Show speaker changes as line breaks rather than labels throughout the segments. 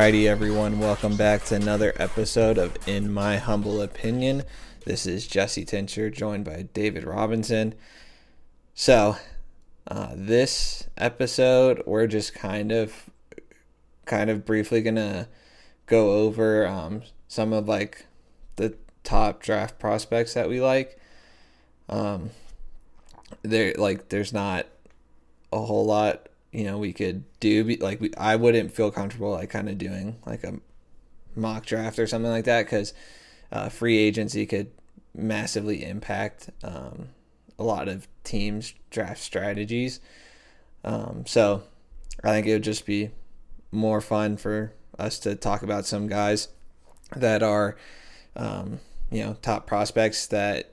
Alrighty, everyone, welcome back to another episode of In My Humble Opinion. This is Jesse Tincher, joined by David Robinson. So, uh, this episode, we're just kind of, kind of briefly gonna go over um, some of like the top draft prospects that we like. Um, there, like, there's not a whole lot you know we could do like we, I wouldn't feel comfortable like kind of doing like a mock draft or something like that because uh, free agency could massively impact um, a lot of teams draft strategies. Um, so I think it would just be more fun for us to talk about some guys that are um, you know top prospects that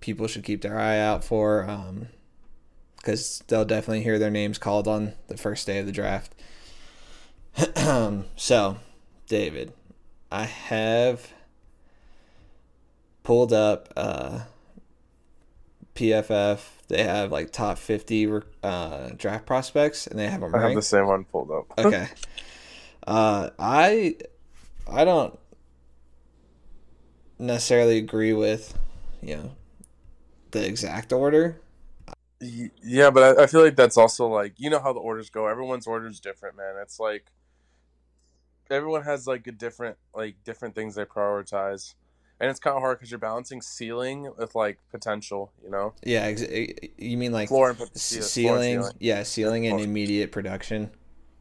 people should keep their eye out for. Um, because they'll definitely hear their names called on the first day of the draft. so, David, I have pulled up uh, PFF. They have like top 50 uh, draft prospects, and they have them
I have the same one pulled up.
okay. Uh, I I don't necessarily agree with you know the exact order
yeah, but I, I, feel like that's also like you know how the orders go. Everyone's order is different, man. It's like everyone has like a different like different things they prioritize, and it's kind of hard because you're balancing ceiling with like potential. You know?
Yeah, ex- you mean like floor and ceiling, ceiling, ceiling. Yeah, ceiling and immediate production.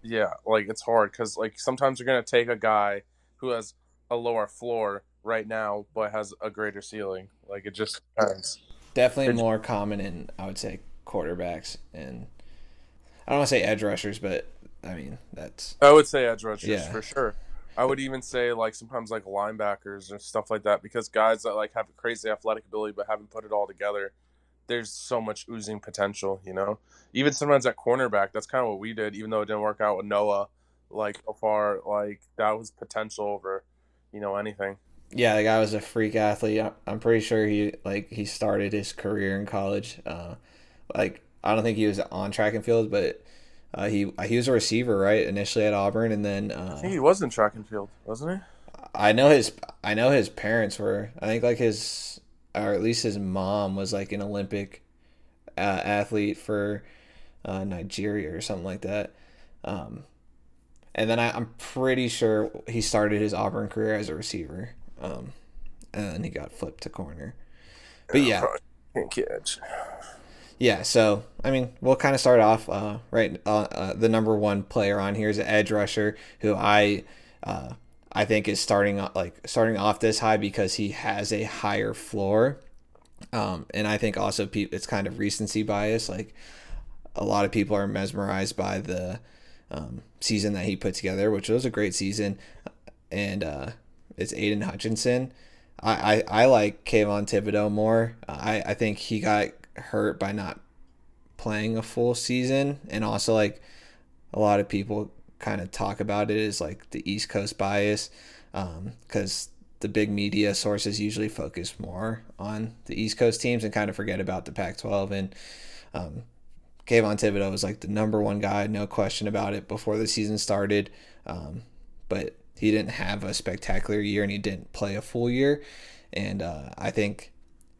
Yeah, like it's hard because like sometimes you're gonna take a guy who has a lower floor right now but has a greater ceiling. Like it just depends.
Definitely more common in I would say quarterbacks and I don't want to say edge rushers, but I mean that's.
I would say edge rushers yeah. for sure. I would even say like sometimes like linebackers and stuff like that because guys that like have a crazy athletic ability but haven't put it all together. There's so much oozing potential, you know. Even sometimes at cornerback, that's kind of what we did. Even though it didn't work out with Noah, like so far, like that was potential over, you know, anything
yeah, the guy was a freak athlete. I'm pretty sure he like he started his career in college. Uh, like I don't think he was on track and field, but uh, he he was a receiver right initially at Auburn, and then uh,
I think he was in track and field, wasn't he?
I know his I know his parents were. I think like his or at least his mom was like an Olympic uh, athlete for uh, Nigeria or something like that. Um, and then I, I'm pretty sure he started his Auburn career as a receiver. Um, and he got flipped to corner. But yeah,
can't catch.
Yeah, so I mean, we'll kind of start off uh, right. Uh, uh, the number one player on here is an edge rusher who I uh, I think is starting like starting off this high because he has a higher floor, um, and I think also pe- it's kind of recency bias. Like a lot of people are mesmerized by the um, season that he put together, which was a great season, and it's Aidan Hutchinson. I, I, I like Kayvon Thibodeaux more. I, I think he got hurt by not playing a full season, and also like a lot of people kind of talk about it as like the East Coast bias, because um, the big media sources usually focus more on the East Coast teams and kind of forget about the Pac-12 and. Um, Kayvon Thibodeaux was like the number one guy, no question about it, before the season started. Um, but he didn't have a spectacular year and he didn't play a full year. And uh, I think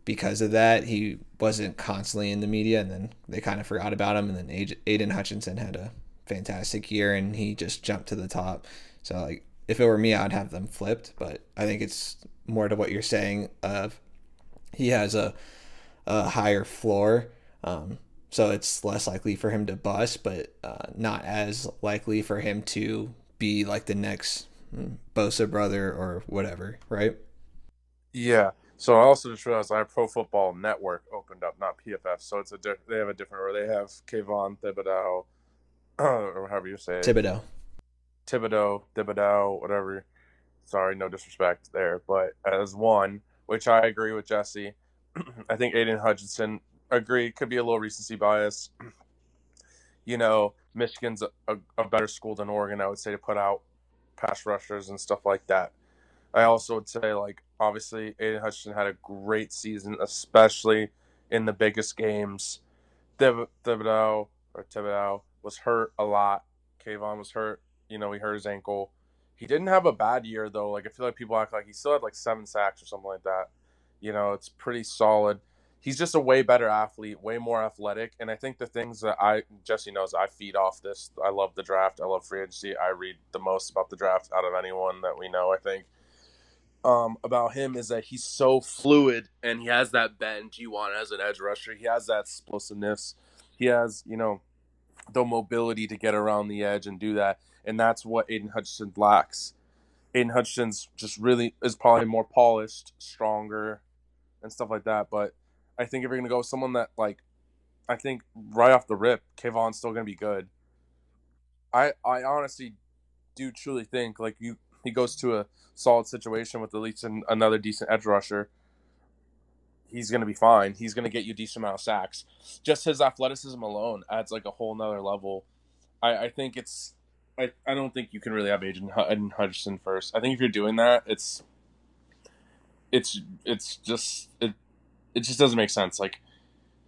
because of that, he wasn't constantly in the media, and then they kind of forgot about him. And then Aidan Hutchinson had a fantastic year, and he just jumped to the top. So, like, if it were me, I'd have them flipped. But I think it's more to what you're saying of he has a, a higher floor. Um, so it's less likely for him to bust, but uh, not as likely for him to be like the next Bosa brother or whatever, right?
Yeah. So I also just realized I have Pro Football Network opened up, not PFF. So it's a diff- they have a different, or they have Kayvon Thibodeaux, or however you say it.
Thibodeaux.
Thibodeaux, Thibodeaux, whatever. Sorry, no disrespect there, but as one, which I agree with Jesse. I think Aidan Hutchinson agree could be a little recency bias. you know, Michigan's a, a better school than Oregon, I would say, to put out pass rushers and stuff like that. I also would say, like, obviously, Aidan Hutchinson had a great season, especially in the biggest games. Thibodeaux or Thibodeaux was hurt a lot. Kayvon was hurt. You know, he hurt his ankle. He didn't have a bad year though. Like I feel like people act like he still had like seven sacks or something like that. You know, it's pretty solid. He's just a way better athlete, way more athletic, and I think the things that I Jesse knows I feed off this. I love the draft. I love free agency. I read the most about the draft out of anyone that we know. I think um, about him is that he's so fluid and he has that bend you want as an edge rusher. He has that explosiveness. He has, you know, the mobility to get around the edge and do that. And that's what Aidan Hutchinson lacks. Aidan Hutchinson's just really is probably more polished, stronger, and stuff like that. But I think if you're gonna go with someone that like I think right off the rip, Kayvon's still gonna be good. I I honestly do truly think like you he goes to a solid situation with at least an, another decent edge rusher, he's going to be fine. He's going to get you a decent amount of sacks. Just his athleticism alone adds like a whole nother level. I, I think it's. I, I don't think you can really have Aidan, Aidan Hutchinson first. I think if you're doing that, it's it's it's just it it just doesn't make sense. Like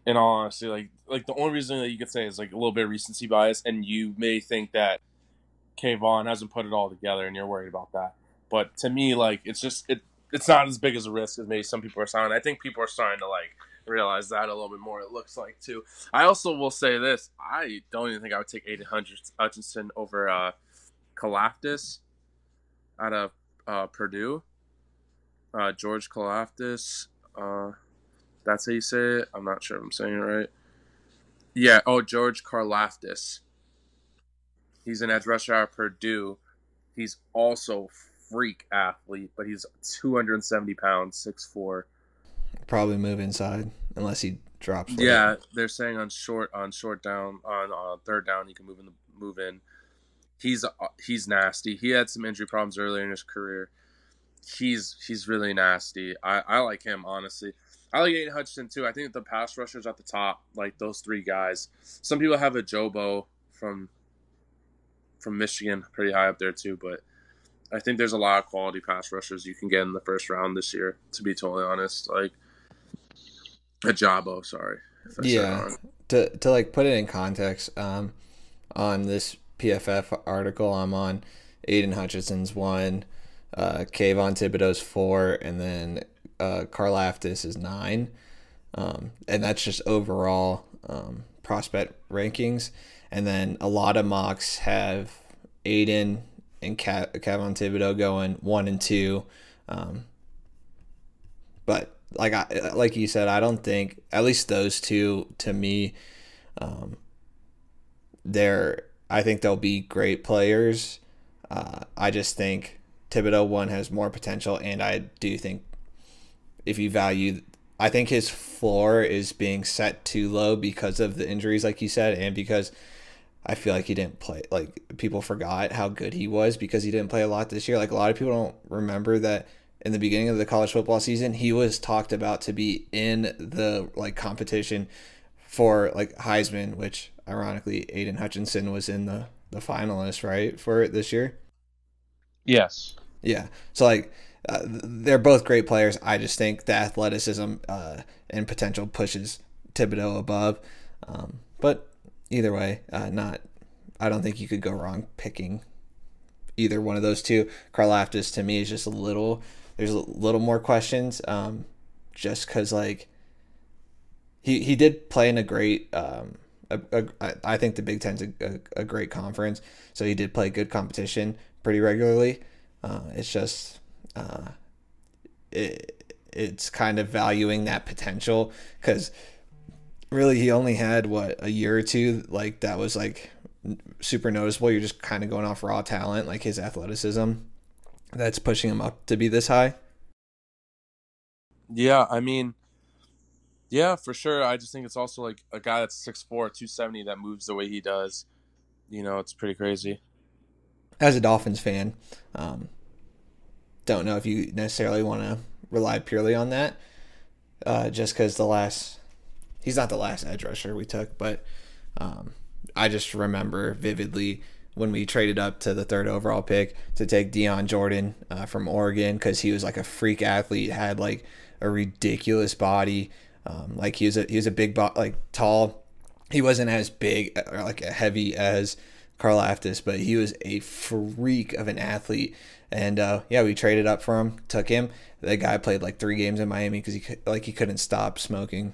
in all honesty, like like the only reason that you could say is like a little bit of recency bias, and you may think that Kayvon hasn't put it all together, and you're worried about that. But to me, like it's just it it's not as big as a risk as maybe some people are saying. I think people are starting to like realize that a little bit more. It looks like too. I also will say this: I don't even think I would take Aidan Hutchinson over uh, Karlaftis out of uh, Purdue. Uh, George Karlaftis. Uh, that's how you say it. I'm not sure if I'm saying it right. Yeah. Oh, George Karlaftis. He's an edge rusher at Purdue. He's also freak athlete, but he's 270 pounds, 6'4".
Probably move inside unless he drops.
Yeah, they're saying on short on short down on uh, third down he can move in the move in. He's uh, he's nasty. He had some injury problems earlier in his career. He's he's really nasty. I, I like him honestly. I like Aidan Hutchinson too. I think the pass rushers at the top, like those three guys. Some people have Ojabo from from Michigan pretty high up there too, but I think there's a lot of quality pass rushers you can get in the first round this year. To be totally honest, like Ojabo, sorry.
Yeah, to to like put it in context, um, on this PFF article I'm on, Aidan Hutchinson's one, uh, Kayvon Thibodeaux's four, and then uh, Karlaftis is nine, um, and that's just overall um, prospect rankings. And then a lot of mocks have Aidan and Cav- Kayvon Thibodeaux going one and two. Um, but like I like you said, I don't think at least those two to me, um, they're I think they'll be great players. Uh, I just think Thibodeaux one has more potential, and I do think if you value, I think his floor is being set too low because of the injuries, like you said, and because I feel like he didn't play. Like people forgot how good he was because he didn't play a lot this year. Like a lot of people don't remember that in the beginning of the college football season, he was talked about to be in the like competition for like Heisman, which ironically Aidan Hutchinson was in the the finalist right for it this year.
Yes.
Yeah. So like uh, they're both great players. I just think the athleticism uh, and potential pushes Thibodeaux above. Um, but either way, uh, not. I don't think you could go wrong picking either one of those two. Karlaftis to me is just a little. There's a little more questions, um, just because like he he did play in a great. Um, a, a, I think the Big Ten's a, a, a great conference, so he did play good competition pretty regularly. Uh, it's just uh, it, it's kind of valuing that potential because really he only had what a year or two like that was like super noticeable. You're just kind of going off raw talent, like his athleticism, that's pushing him up to be this high.
Yeah, I mean, yeah, for sure. I just think it's also like a guy that's 6'4", 270 that moves the way he does. You know, it's pretty crazy.
As a Dolphins fan, um, don't know if you necessarily want to rely purely on that, uh, just because the last he's not the last edge rusher we took, but um, I just remember vividly when we traded up to the third overall pick to take Dion Jordan uh, from Oregon because he was like a freak athlete, had like a ridiculous body, um, like he was a he was a big bo- like tall. He wasn't as big or like heavy as Karlaftis, but he was a freak of an athlete. And uh, yeah, we traded up for him, took him. The guy played like three games in Miami because he like he couldn't stop smoking.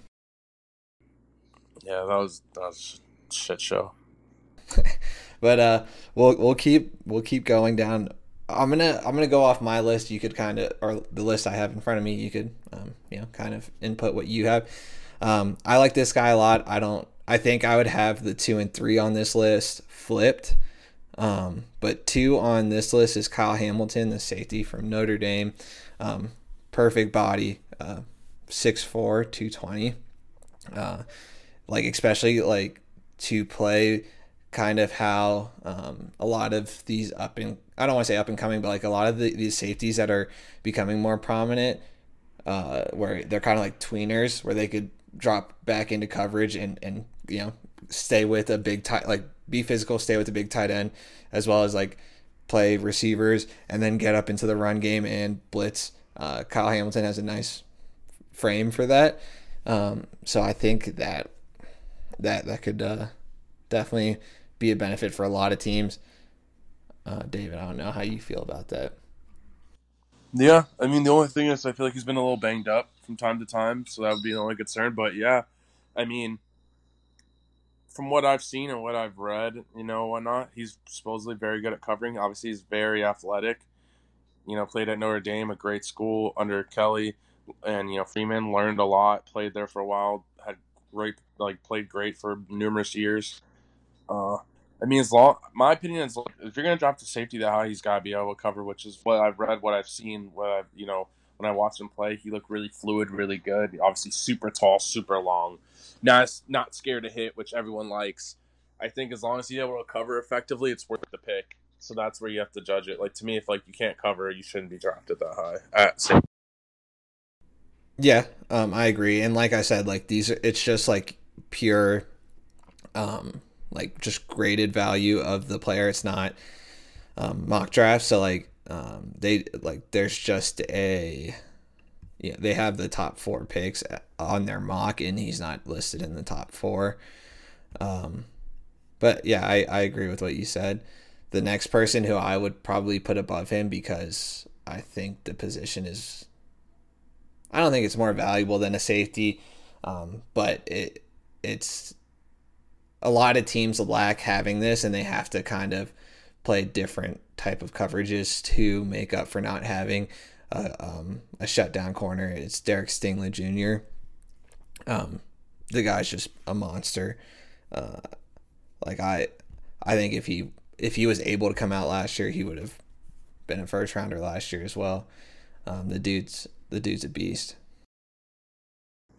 Yeah, that was that was shit show.
but uh, we'll we'll keep we'll keep going down. I'm gonna I'm gonna go off my list. You could kind of or the list I have in front of me. You could um, you know kind of input what you have. Um, I like this guy a lot. I don't. I think I would have the two and three on this list flipped. Um, but two on this list is Kyle Hamilton, the safety from Notre Dame. Um, perfect body, uh, 6'4", 220. Uh, like especially like to play kind of how um, a lot of these up and I don't want to say up and coming, but like a lot of the, these safeties that are becoming more prominent, uh, where they're kind of like tweeners, where they could drop back into coverage and and you know stay with a big tight like be physical, stay with a big tight end, as well as like play receivers and then get up into the run game and blitz. Uh, Kyle Hamilton has a nice frame for that, um, so I think that that that could uh, definitely be a benefit for a lot of teams. Uh, David, I don't know how you feel about that.
Yeah, I mean the only thing is I feel like he's been a little banged up from time to time, so that would be the only concern. But yeah, I mean, from what I've seen and what I've read, you know, whatnot, he's supposedly very good at covering. Obviously, he's very athletic. You know, played at Notre Dame, a great school under Kelly, and you know Freeman learned a lot. Played there for a while, had great like played great for numerous years. Uh, I mean, as long my opinion is, if you're gonna drop the safety that high, he's got to be able to cover, which is what I've read, what I've seen, what I've you know when I watched him play, he looked really fluid, really good. Obviously, super tall, super long, not not scared to hit, which everyone likes. I think as long as he's able to cover effectively, it's worth the pick. So that's where you have to judge it. Like to me, if like you can't cover, you shouldn't be drafted that high.
Yeah, um, I agree. And like I said, like these, it's just like pure, um, like just graded value of the player. It's not um, mock draft. So like um, they like there's just a yeah they have the top four picks on their mock and he's not listed in the top four. Um, but yeah, I, I agree with what you said. The next person who I would probably put above him because I think the position is I don't think it's more valuable than a safety, um, but it it's a lot of teams lack having this, and they have to kind of play different type of coverages to make up for not having a, um, a shutdown corner. It's Derek Stingley Jr. Um, the guy's just a monster. Uh, like I, I think if he if he was able to come out last year, he would have been a first rounder last year as well. Um, the dude's the dude's a beast.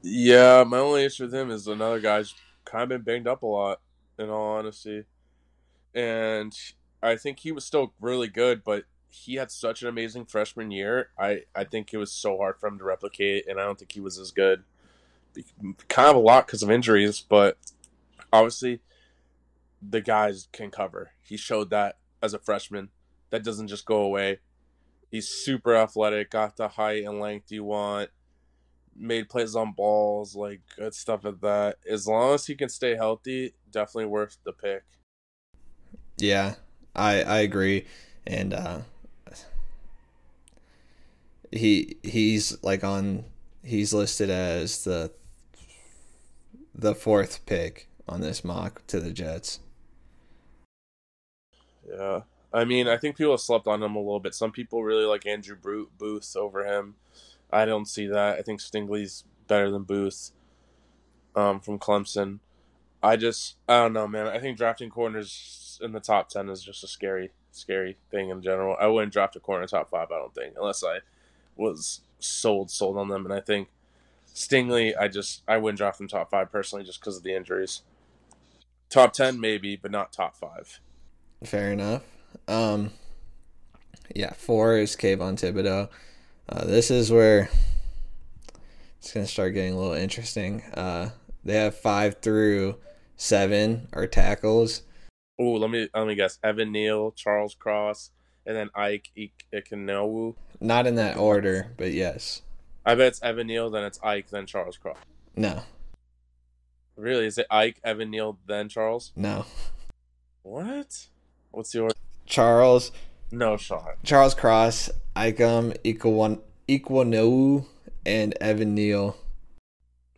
Yeah, my only issue with him is another guy's kind of been banged up a lot, in all honesty. And I think he was still really good, but he had such an amazing freshman year. I, I think it was so hard for him to replicate, and I don't think he was as good. Kind of a lot because of injuries, but obviously the guys can cover. He showed that as a freshman. That doesn't just go away. He's super athletic, got the height and length you want made plays on balls, like good stuff like that. As long as he can stay healthy, definitely worth the pick.
Yeah, I I agree, and uh, he he's like on he's listed as the the fourth pick on this mock to the Jets.
Yeah, I mean, I think people have slept on him a little bit. Some people really like Andrew Booth over him. I don't see that. I think Stingley's better than Booth um, from Clemson. I just I don't know, man. I think drafting corners in the top ten is just a scary, scary thing in general. I wouldn't draft a corner top five. I don't think unless I was sold sold on them. And I think Stingley, I just I wouldn't draft them top five personally just because of the injuries. Top ten maybe, but not top five.
Fair enough. Um, yeah, four is Kayvon Thibodeaux. Uh, this is where it's going to start getting a little interesting. Uh, they have five through seven are tackles.
Oh, let me let me guess. Evan Neal, Charles Cross, and then Ike Ekwonu.
Not in that order, but yes.
I bet it's Evan Neal, then it's Ike, then Charles Cross.
No.
Really? Is it Ike, Evan Neal, then Charles?
No.
What? What's yours?
Charles
No shot.
Charles Cross, Ikem, Equan Ekwonu, and Evan Neal.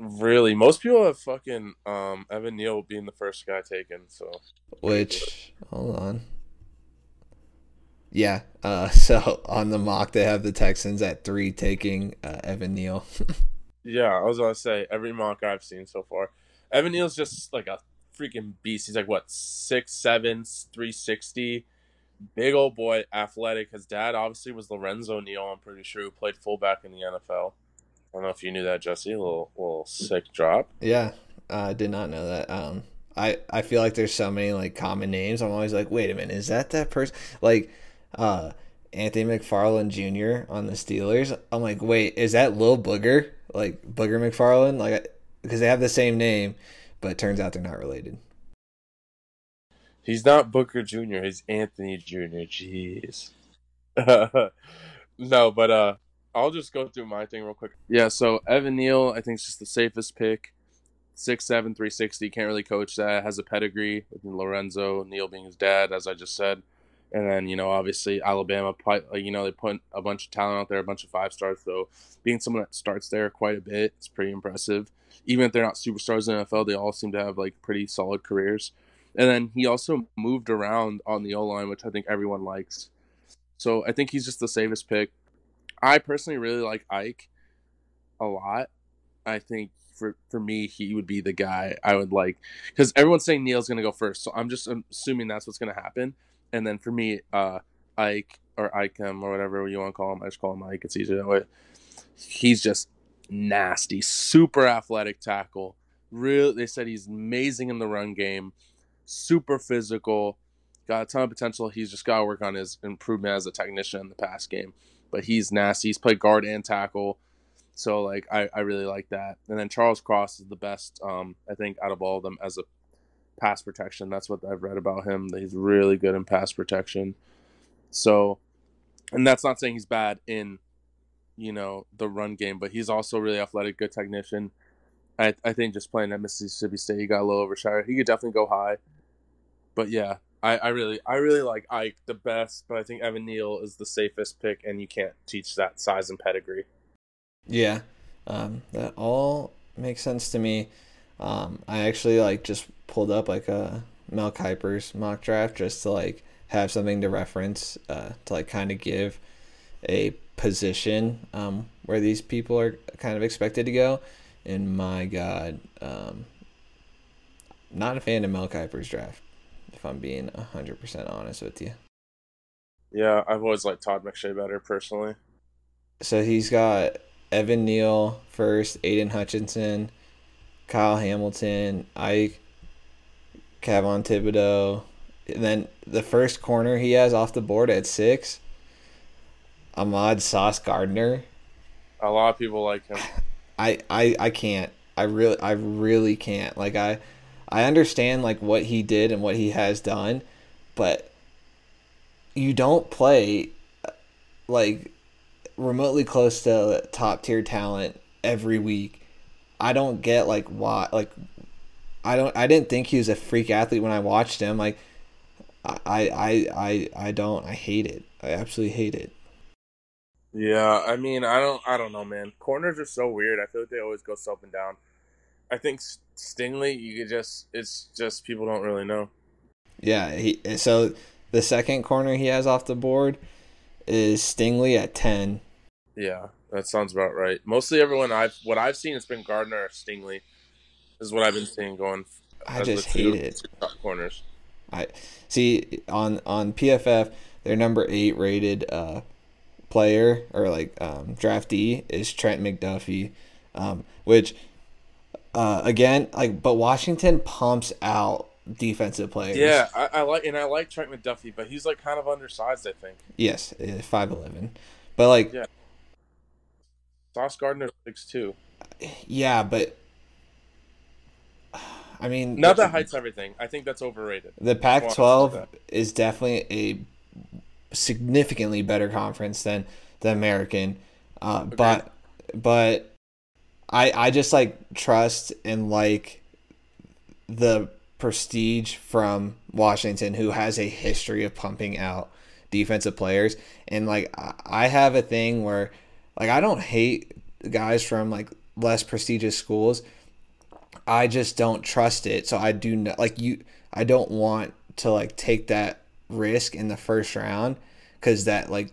Really, most people have fucking um Evan Neal being the first guy taken. So
Which hold on. Yeah, uh, so on the mock they have the Texans at three taking uh, Evan Neal.
yeah, I was gonna say every mock I've seen so far, Evan Neal's just like a freaking beast. He's like what six seven, three sixty, big old boy, athletic. His dad obviously was Lorenzo Neal. I'm pretty sure who played fullback in the NFL. I don't know if you knew that, Jesse. A little little sick drop.
yeah, uh, I did not know that. Um, I I feel like there's so many like common names. I'm always like, wait a minute, is that that person? Like, uh, Anthony McFarland Jr. on the Steelers. I'm like, wait, is that Lil Booger? Like Booger McFarland? Like, because they have the same name, but turns out they're not related.
He's not Booger Jr. He's Anthony Jr. Jeez. no, but uh, I'll just go through my thing real quick. Yeah, so Evan Neal, I think is just the safest pick. Six seven, three sixty. Can't really coach that. Has a pedigree with Lorenzo Neal being his dad, as I just said. And then you know, obviously Alabama. You know, they put a bunch of talent out there, a bunch of five stars. So being someone that starts there quite a bit, it's pretty impressive. Even if they're not superstars in the NFL, they all seem to have like pretty solid careers. And then he also moved around on the O line, which I think everyone likes. So I think he's just the safest pick. I personally really like Ike a lot. I think for for me, he would be the guy I would like because everyone's saying Neal's going to go first. So I'm just assuming that's what's going to happen. And then for me, uh, Ike or Ikem or whatever you want to call him, I just call him Ike. It's easier that way. He's just nasty, super athletic tackle. Real, they said he's amazing in the run game, super physical, got a ton of potential. He's just got to work on his improvement as a technician in the pass game. But he's nasty. He's played guard and tackle. So like I, I really like that. And then Charles Cross is the best, um, I think, out of all of them as a pass protection. That's what I've read about him. That he's really good in pass protection. So and that's not saying he's bad in, you know, the run game, but he's also really athletic, good technician. I I think just playing at Mississippi State, he got a little overshadowed. He could definitely go high. But yeah, I, I really I really like Ike the best, but I think Evan Neal is the safest pick, and you can't teach that size and pedigree.
Yeah, um, that all makes sense to me. Um, I actually like just pulled up like a Mel Kiper's mock draft just to like have something to reference uh, to like kind of give a position um, where these people are kind of expected to go. And my God, um, not a fan of Mel Kiper's draft, if I'm being 100% honest with you.
Yeah, I've always liked Todd McShay better personally.
So he's got Evan Neal first, Aidan Hutchinson, Kyle Hamilton, Ike, Kayvon Thibodeaux. And then the first corner he has off the board at six, Ahmad Sauce Gardner.
A lot of people like him.
I, I I can't. I really I really can't. Like I I understand like what he did and what he has done, but you don't play like remotely close to top tier talent every week. I don't get like why like I don't I didn't think he was a freak athlete when I watched him. Like I I I I don't I hate it. I absolutely hate it.
Yeah, I mean, I don't, I don't know, man. Corners are so weird. I feel like they always go up and down. I think Stingley, you could just, it's just people don't really know.
Yeah, he. So the second corner he has off the board is Stingley at ten.
Yeah, that sounds about right. Mostly everyone I've, what I've seen has been Gardner or Stingley, is what I've been seeing going.
I just hate two, it.
Two corners.
I see on on PFF, they're number eight rated. Uh, player or like um, draftee is Trent McDuffie, um, which uh, again like but Washington pumps out defensive players.
Yeah, I, I, like and I like Trent McDuffie, but he's like kind of undersized. I think.
Yes, five eleven, but like
yeah. Sauce Gardner six two.
Yeah, but I mean,
not that height's everything. I think that's overrated.
The Pac-12 is definitely a significantly better conference than the American. Uh, but but I I just like trust and like the prestige from Washington, who has a history of pumping out defensive players. And like I have a thing where like I don't hate guys from like less prestigious schools. I just don't trust it. So I do not like you I don't want to like take that risk in the first round cuz that like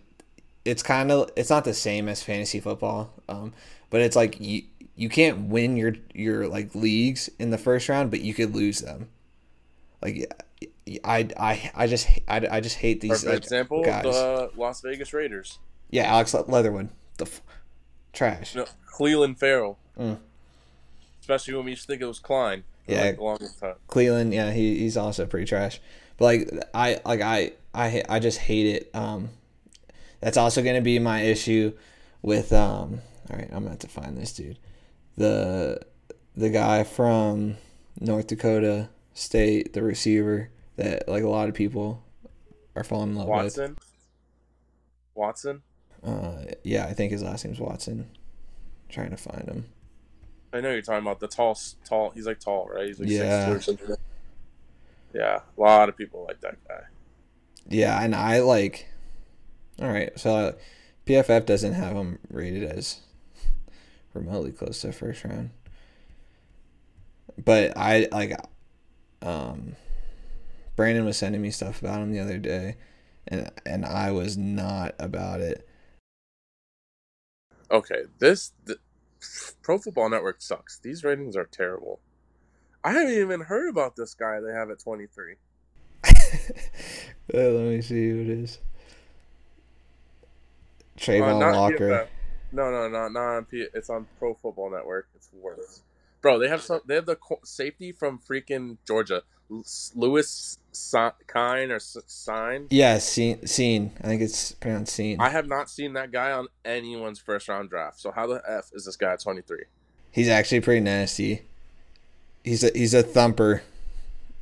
it's kind of it's not the same as fantasy football. Um but it's like you you can't win your your like leagues in the first round, but you could lose them. Like I I I just I, I just hate these.
For like, example, guys. the Las Vegas Raiders.
Yeah, Alex Leatherwood, the f- trash. No,
Clelin Ferrell. Mm. Especially when we used to think it was Klein.
Yeah, like the time. Cleveland, yeah, he, he's also pretty trash. But like I like I I I just hate it. Um, that's also gonna be my issue with um. All right, I'm gonna have to find this dude. The the guy from North Dakota State, the receiver that like a lot of people are falling in love
Watson?
with.
Watson. Watson.
Uh, yeah, I think his last name's Watson. I'm trying to find him.
I know you're talking about the tall, tall. He's like tall, right? He's like yeah. or something. Yeah, a lot of people like that guy.
Yeah, and I like. All right, so PFF doesn't have him rated as remotely close to first round, but I like. Um, Brandon was sending me stuff about him the other day, and and I was not about it.
Okay, this the, Pro Football Network sucks. These ratings are terrible. I haven't even heard about this guy they have at 23.
let me see who it is. Travon uh, Walker.
No, no, no, not on P. It's on Pro Football Network. It's worse. Bro, they have some. They have the safety from freaking Georgia, Lewis Kine or Sign.
Yeah, seen. Seen. I think it's pronounced Seen.
I have not seen that guy on anyone's first round draft. So how the f is this guy at twenty three?
He's actually pretty nasty. He's a he's a thumper.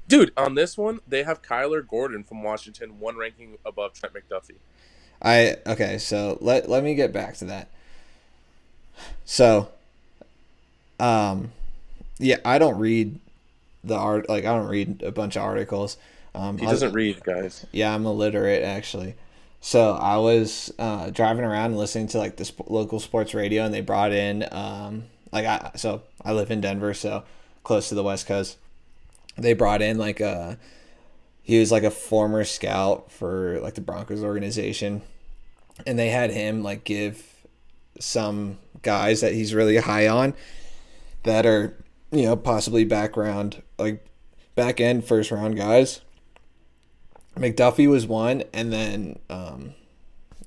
Dude, on this one, they have Kyler Gordon from Washington, one ranking above Trent McDuffie.
I okay, so let let me get back to that. So, um, yeah, I don't read the art. Like I don't read a bunch of articles.
Um, he doesn't read, guys.
Yeah, I'm illiterate actually. So I was uh, driving around and listening to like this local sports radio, and they brought in um, like I so I live in Denver, so close to the West Coast. They brought in like a he was like a former scout for like the Broncos organization, and they had him like give some guys that he's really high on that are you know possibly background like back end first round guys. McDuffie was one, and then um,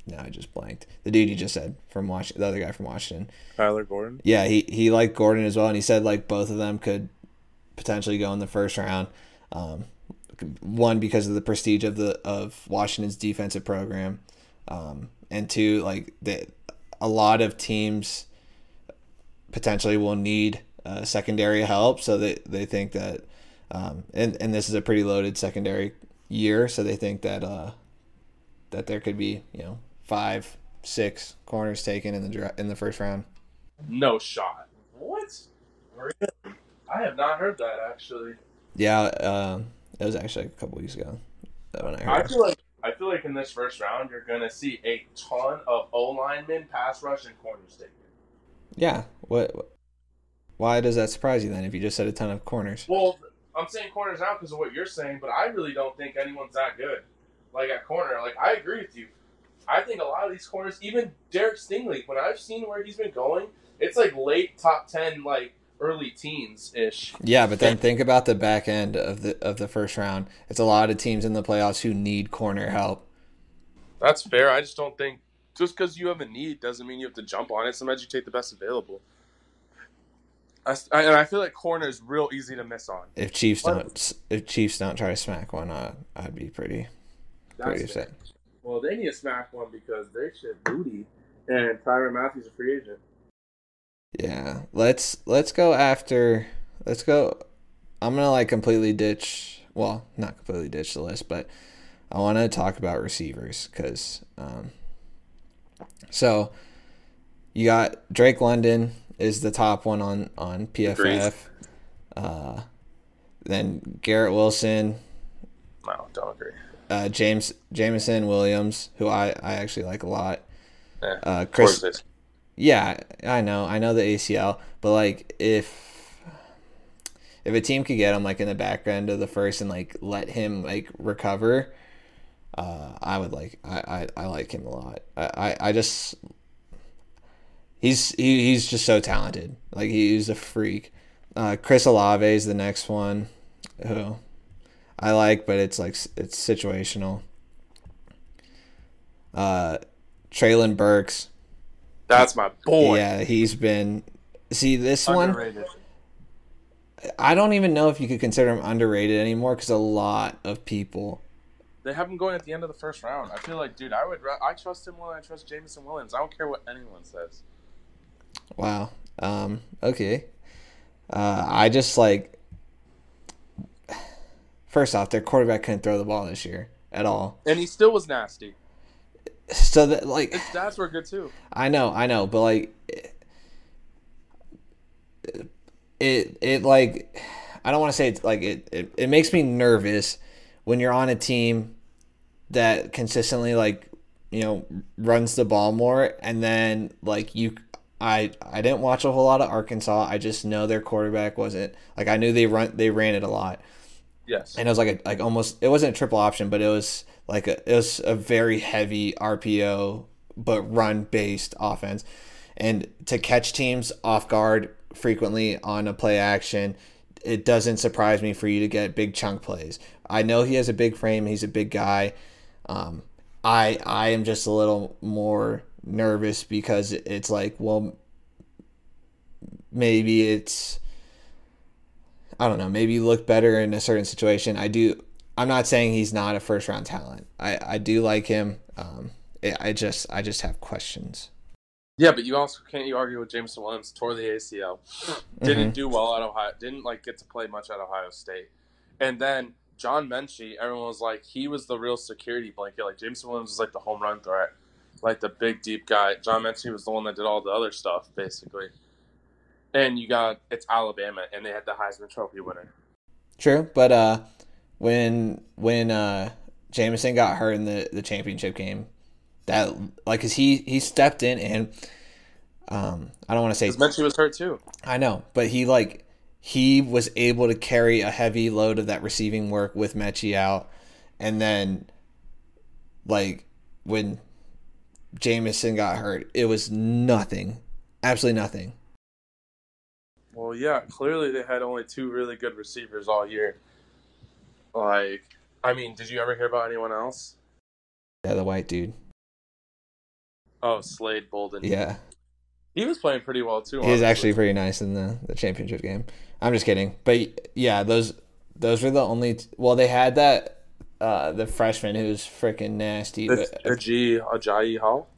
no, I just blanked. The dude you just said from Washington, the other guy from Washington,
Tyler Gordon.
Yeah, he he liked Gordon as well, and he said like both of them could potentially go in the first round. Um, one because of the prestige of the of Washington's defensive program, um, and two like that a lot of teams potentially will need uh, secondary help, so they they think that, um, and and this is a pretty loaded secondary year, so they think that uh, that there could be you know five, six corners taken in the in the first round.
No shot. What? Really? I have not heard that actually.
Yeah, uh, it was actually a couple weeks ago.
That when I heard. I feel like I feel like in this first round you're gonna see a ton of O linemen, pass rush, and corners taken.
Yeah. What? Why does that surprise you then? If you just said a ton of corners.
Well, I'm saying corners now because of what you're saying, but I really don't think anyone's that good. Like at corner, like I agree with you. I think a lot of these corners, even Derek Stingley, when I've seen where he's been going, it's like late top ten, like early teens ish.
Yeah, but then think about the back end of the of the first round. It's a lot of teams in the playoffs who need corner help.
That's fair. I just don't think just because you have a need doesn't mean you have to jump on it. Sometimes you take the best available. I, and I feel like corner is real easy to miss on.
If Chiefs don't, if Chiefs don't try to smack one, uh, I'd be pretty, pretty upset.
Well, they need to smack one because they shit booty, and Tyrann Mathieu's a free agent.
Yeah, let's let's go after. Let's go. I'm gonna like completely ditch. Well, not completely ditch the list, but I want to talk about receivers because. Um, so, you got Drake London is the top one on on PFF. Uh, Then Garrett Wilson.
No, don't agree.
Uh, James Jameson Williams, who I, I actually like a lot.
Eh,
Uh, Chris. Yeah, I know. I know the ACL, but like if if a team could get him like in the back end of the first and like let him like recover, uh, I would like I, I, I like him a lot. I, I, I just he's he, he's just so talented. Like he's a freak. Uh, Chris Olave is the next one, who I like, but it's like it's situational. Uh, Treylon Burks.
That's my boy.
Yeah, he's been. See this one. I don't even know if you could consider him underrated anymore because a lot of people.
They have him going at the end of the first round. I feel like, dude, I would, I trust him more than I trust Jameson Williams. I don't care what anyone says.
Wow. Um. Okay. Uh, I just like. First off, their quarterback couldn't throw the ball this year at all.
And he still was nasty.
So that like
His stats were good too.
I know, I know, but like it it like I don't want to say it's like it, it it makes me nervous when you're on a team that consistently like you know runs the ball more and then like you I I didn't watch a whole lot of Arkansas. I just know their quarterback wasn't like I knew they run they ran it a lot
Yes.
and it was like a like almost it wasn't a triple option, but it was like a it was a very heavy RPO but run based offense, and to catch teams off guard frequently on a play action, it doesn't surprise me for you to get big chunk plays. I know he has a big frame, he's a big guy. Um, I I am just a little more nervous because it's like well maybe it's I don't know, maybe you look better in a certain situation. I do. I'm not saying he's not a first round talent. I, I do like him. Um, it, I just I just have questions.
Yeah, but you also can't you argue with Jameson Williams tore the ACL, didn't do well at Ohio, didn't like get to play much at Ohio State, and then John Metchie, everyone was like he was the real security blanket. Like Jameson Williams was like the home run threat, like the big deep guy. John Metchie was the one that did all the other stuff basically. And you got it's Alabama, and they had the Heisman Trophy winner.
True, but uh, when when uh Jameson got hurt in the the championship game, that like cause he he stepped in and um I don't want to say
Metchie was hurt too.
I know, but he like he was able to carry a heavy load of that receiving work with Metchie out, and then like when Jameson got hurt, it was nothing, absolutely nothing.
Well, yeah, clearly they had only two really good receivers all year. Like, I mean, did you ever hear about anyone else?
Yeah, the white dude.
Oh, Slade Bolden.
Yeah,
He was playing pretty well too.
he was actually pretty nice in the the championship game. I'm just kidding, but yeah, those those were the only. T- well, they had that uh the freshman who's freaking nasty,
the,
but
the G Agiye Hall.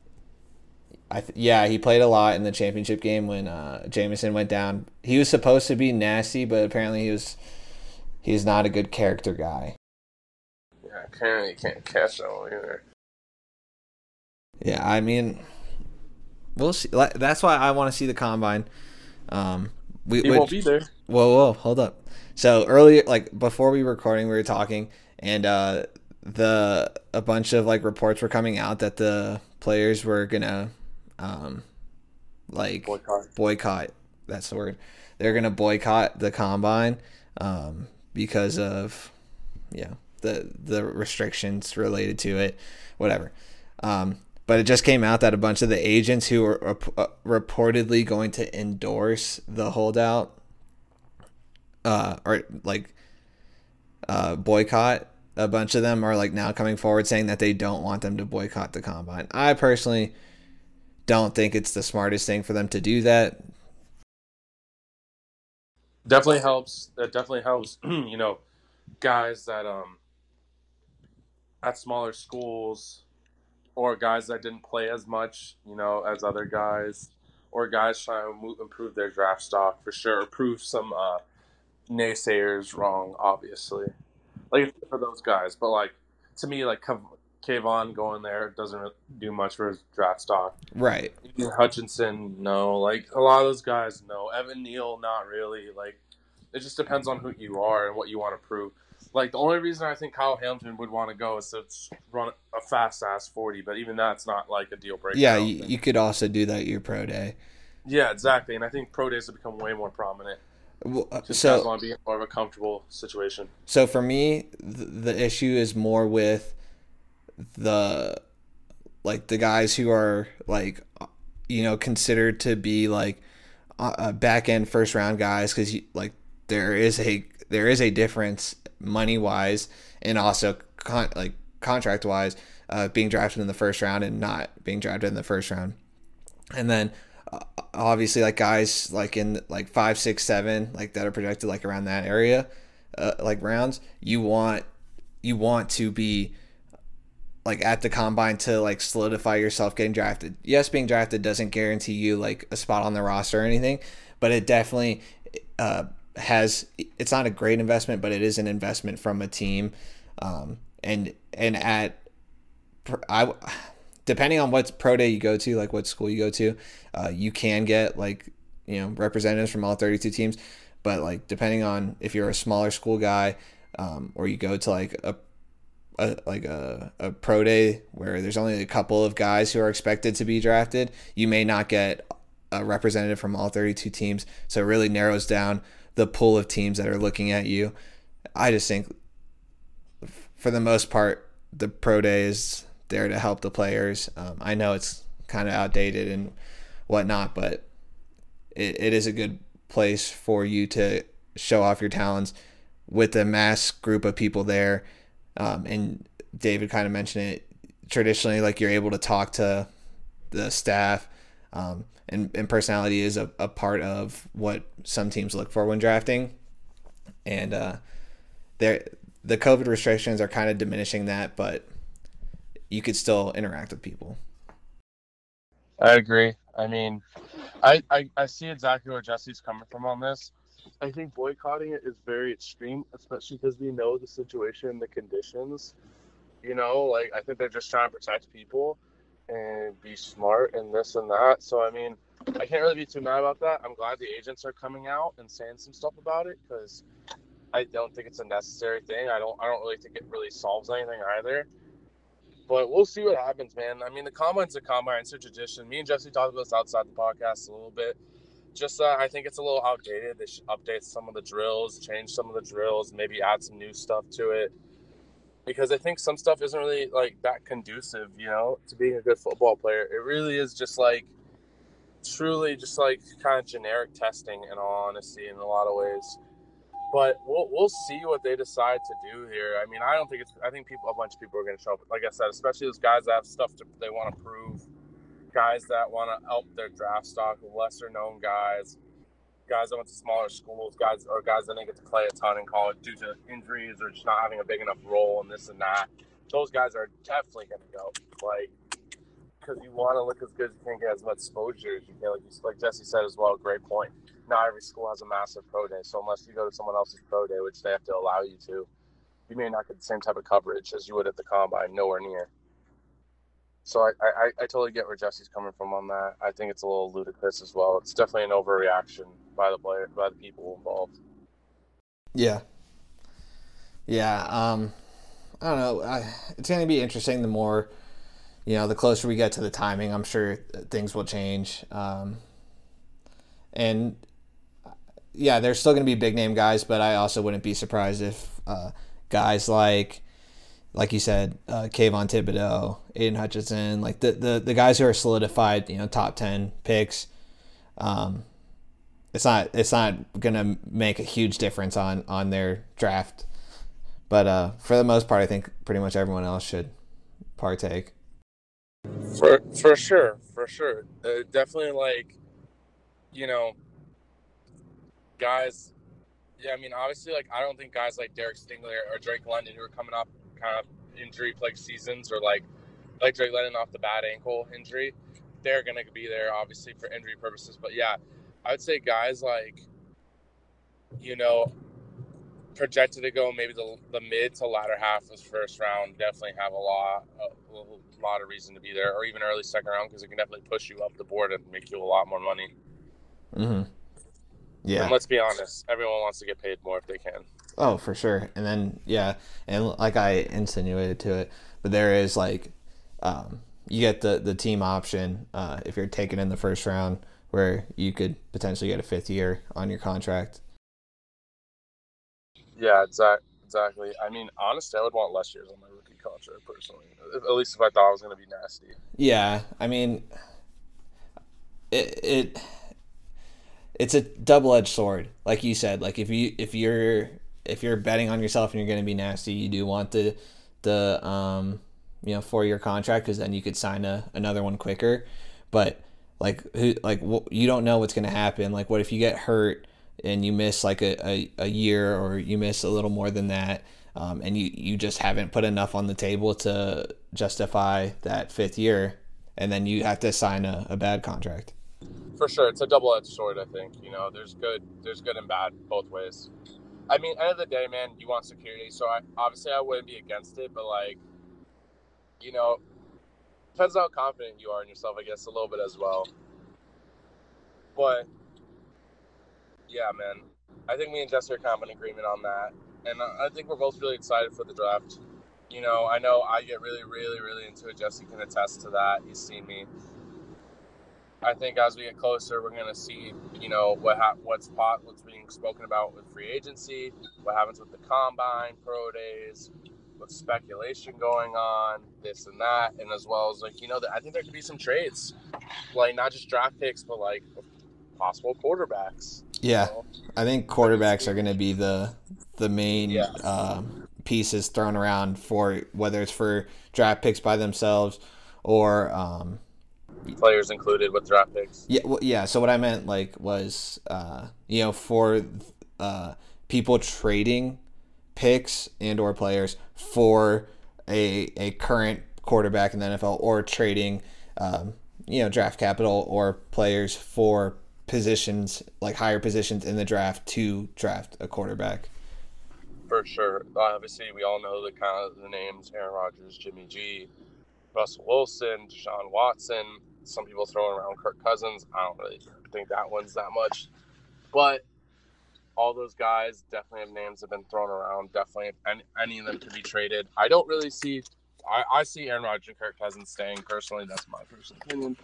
I th- yeah, he played a lot in the championship game when uh, Jameson went down. He was supposed to be nasty, but apparently he was he's not a good character guy.
Yeah, apparently you can't catch that one either.
Yeah, I mean, we'll see. That's why I want to see the combine. Um, we
He
which-
won't be there.
Whoa, whoa, hold up. So earlier, like before we were recording, we were talking, and uh, the a bunch of like reports were coming out that the players were gonna, um, like
Boycott.
boycott. That's the word. They're gonna boycott the combine, um, because of, yeah, the the restrictions related to it, whatever. Um, but it just came out that a bunch of the agents who were rep- uh, reportedly going to endorse the holdout, uh, or like, uh, boycott. A bunch of them are like now coming forward saying that they don't want them to boycott the combine. I personally don't think it's the smartest thing for them to do that.
Definitely helps. That definitely helps. you know, guys that um at smaller schools, or guys that didn't play as much, you know, as other guys, or guys trying to improve their draft stock for sure, prove some uh, naysayers wrong. Obviously, like for those guys, but like to me, like Kayvon going there doesn't do much for his draft stock.
Right.
Ian Hutchinson, no. Like a lot of those guys, no. Evan Neal, not really. Like it just depends on who you are and what you want to prove. Like the only reason I think Kyle Hamilton would want to go is to run a fast ass forty, but even that's not like a deal breaker.
Yeah, you, you, could also do that your pro day.
Yeah, exactly, and I think pro days have become way more prominent.
Well, uh, so
guys want to be in more of a comfortable situation.
So for me, the, the issue is more with the like the guys who are like you know considered to be like uh, back end first round guys because like there is a there is a difference money wise and also con- like contract wise uh, being drafted in the first round and not being drafted in the first round. And then uh, obviously like guys like in like five six seven like that are projected like around that area uh, like rounds you want you want to be like at the combine to like solidify yourself getting drafted. Yes, being drafted doesn't guarantee you like a spot on the roster or anything, but it definitely uh, has. It's not a great investment, but it is an investment from a team. Um, and and at I depending on what pro day you go to, like what school you go to, uh, you can get like you know representatives from all 32 teams. But like depending on if you're a smaller school guy, um, or you go to like a a, like a, a pro day where there's only a couple of guys who are expected to be drafted, you may not get a representative from all 32 teams. So it really narrows down the pool of teams that are looking at you. I just think, for the most part, the pro day is there to help the players. Um, I know it's kind of outdated and whatnot, but it, it is a good place for you to show off your talents with a mass group of people there um, and David kind of mentioned it. Traditionally, like you're able to talk to the staff, um, and, and personality is a, a part of what some teams look for when drafting. And uh, there, the COVID restrictions are kind of diminishing that, but you could still interact with people.
I agree. I mean, I, I, I see exactly where Jesse's coming from on this. I think boycotting it is very extreme, especially because we know the situation, the conditions. You know, like I think they're just trying to protect people and be smart and this and that. So I mean, I can't really be too mad about that. I'm glad the agents are coming out and saying some stuff about it because I don't think it's a necessary thing. I don't I don't really think it really solves anything either. But we'll see what happens, man. I mean, the combine's a combine, it's a tradition. Me and Jesse talked about this outside the podcast a little bit just uh, I think it's a little outdated. They should update some of the drills, change some of the drills, maybe add some new stuff to it. Because I think some stuff isn't really like that conducive, you know, to being a good football player. It really is just like truly just like kind of generic testing in all honesty in a lot of ways. But we'll we'll see what they decide to do here. I mean, I don't think it's I think people a bunch of people are gonna show up. Like I said, especially those guys that have stuff to, they want to prove guys that want to help their draft stock, lesser known guys, guys that went to smaller schools, guys or guys that didn't get to play a ton in college due to injuries or just not having a big enough role and this and that. Those guys are definitely going to go. Like, because you want to look as good as you can, get as much exposure as you can. Like, you, like Jesse said as well, great point. Not every school has a massive pro day, so unless you go to someone else's pro day, which they have to allow you to, you may not get the same type of coverage as you would at the combine. Nowhere near. So I, I, I totally get where Jesse's coming from on that. I think it's a little ludicrous as well. It's definitely an overreaction by the player by the people involved.
Yeah. Yeah. Um, I don't know. I, it's going to be interesting. The more, you know, the closer we get to the timing, I'm sure things will change. Um, and yeah, there's still going to be big name guys, but I also wouldn't be surprised if uh, guys like like you said, uh, Kayvon Thibodeaux, Aidan Hutchinson, like the, the, the guys who are solidified, you know, top 10 picks. Um, it's not, it's not to make a huge difference on, on their draft. But, uh, for the most part, I think pretty much everyone else should partake.
For, for sure. For sure. Uh, definitely like, you know, guys, yeah, I mean, obviously, like, I don't think guys like Derek Stingley or Drake London who are coming up of injury plagued seasons or like like Drake London off the bad ankle injury, they're to be there obviously for injury purposes. But yeah, I would say guys like, you know, projected to go maybe the, the mid to latter half of first round definitely have a lot a, a lot of reason to be there, or even early second round because it can definitely push you up the board and make you a lot more money.
Mm-hmm. Yeah.
And let's be honest, everyone wants to get paid more if they can.
Oh, for sure. And then yeah, and like I insinuated to it, but there is like, um, you get the the team option uh, if you're taken in the first round, where you could potentially get a fifth year on your contract.
Yeah, exactly. Exactly. I mean, honestly, I would want less years on my rookie contract personally. At least if I thought I was going to be nasty.
Yeah, I mean, it it it's a double edged sword, like you said. Like if you if you're if you're betting on yourself and you're going to be nasty, you do want the the um you know four year contract because then you could sign a, another one quicker. But like who like you don't know what's going to happen. Like what if you get hurt and you miss like a, a, a year or you miss a little more than that. Um, and you, you just haven't put enough on the table to justify that fifth year, and then you have to sign a, a bad contract.
For sure, it's a double-edged sword. I think you know, there's good, there's good and bad both ways. I mean, end of the day, man, you want security. So I obviously I wouldn't be against it, but like, you know, depends how confident you are in yourself, I guess, a little bit as well. But yeah, man, I think me and Jesse are kind of in agreement on that, and I think we're both really excited for the draft. You know, I know I get really, really, really into it. Jesse can attest to that. He's seen me. I think as we get closer, we're going to see, you know, what ha- what's pot, what's being spoken about with free agency, what happens with the combine, pro days, with speculation going on, this and that, and as well as like, you know, I think there could be some trades, like not just draft picks, but like possible quarterbacks.
Yeah, know? I think quarterbacks are going to be the the main yeah. uh, pieces thrown around for whether it's for draft picks by themselves or um,
players included with draft picks.
Yeah, well, yeah. So what I meant like was, uh, you know, for uh, people trading picks and or players for a a current quarterback in the NFL or trading, um, you know, draft capital or players for positions like higher positions in the draft to draft a quarterback.
For sure, obviously we all know the kind of the names: Aaron Rodgers, Jimmy G, Russell Wilson, Deshaun Watson some people throwing around Kirk Cousins. I don't really think that one's that much, but all those guys definitely have names have been thrown around. Definitely, any, any of them could be traded. I don't really see. I, I see Aaron Rodgers and Kirk Cousins staying. Personally, that's my personal opinion.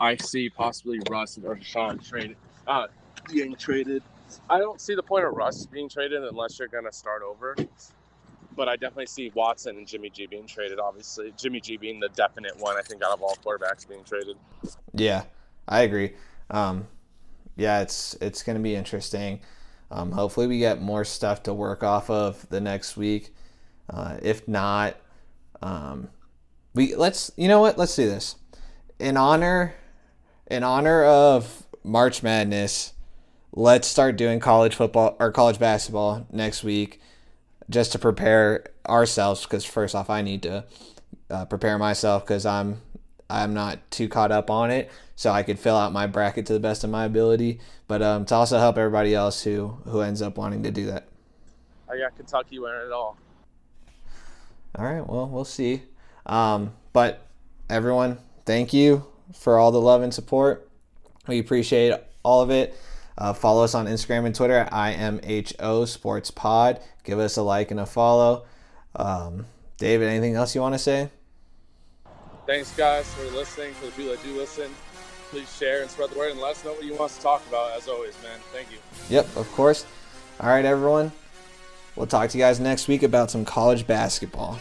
I see possibly Russ or Deshaun traded, uh, being traded. I don't see the point of Russ being traded unless you're going to start over but I definitely see Watson and Jimmy G being traded. Obviously, Jimmy G being the definite one. I think out of all quarterbacks being traded.
Yeah, I agree. Um, yeah, it's it's going to be interesting. Um, hopefully, we get more stuff to work off of the next week. Uh, if not, um, we let's you know what? Let's do this in honor in honor of March Madness. Let's start doing college football or college basketball next week just to prepare ourselves because first off i need to uh, prepare myself because i'm i'm not too caught up on it so i could fill out my bracket to the best of my ability but um, to also help everybody else who who ends up wanting to do that.
I got kentucky winning it all.
All right well we'll see. Um, but everyone thank you for all the love and support. We appreciate all of it uh, follow us on Instagram and Twitter at IMHO Sports Pod. Give us a like and a follow. Um, David, anything else you want to say?
Thanks, guys, for listening. For the people that do listen, please share and spread the word and let us know what you want us to talk about. As always, man. Thank you.
Yep, of course. All right, everyone. We'll talk to you guys next week about some college basketball.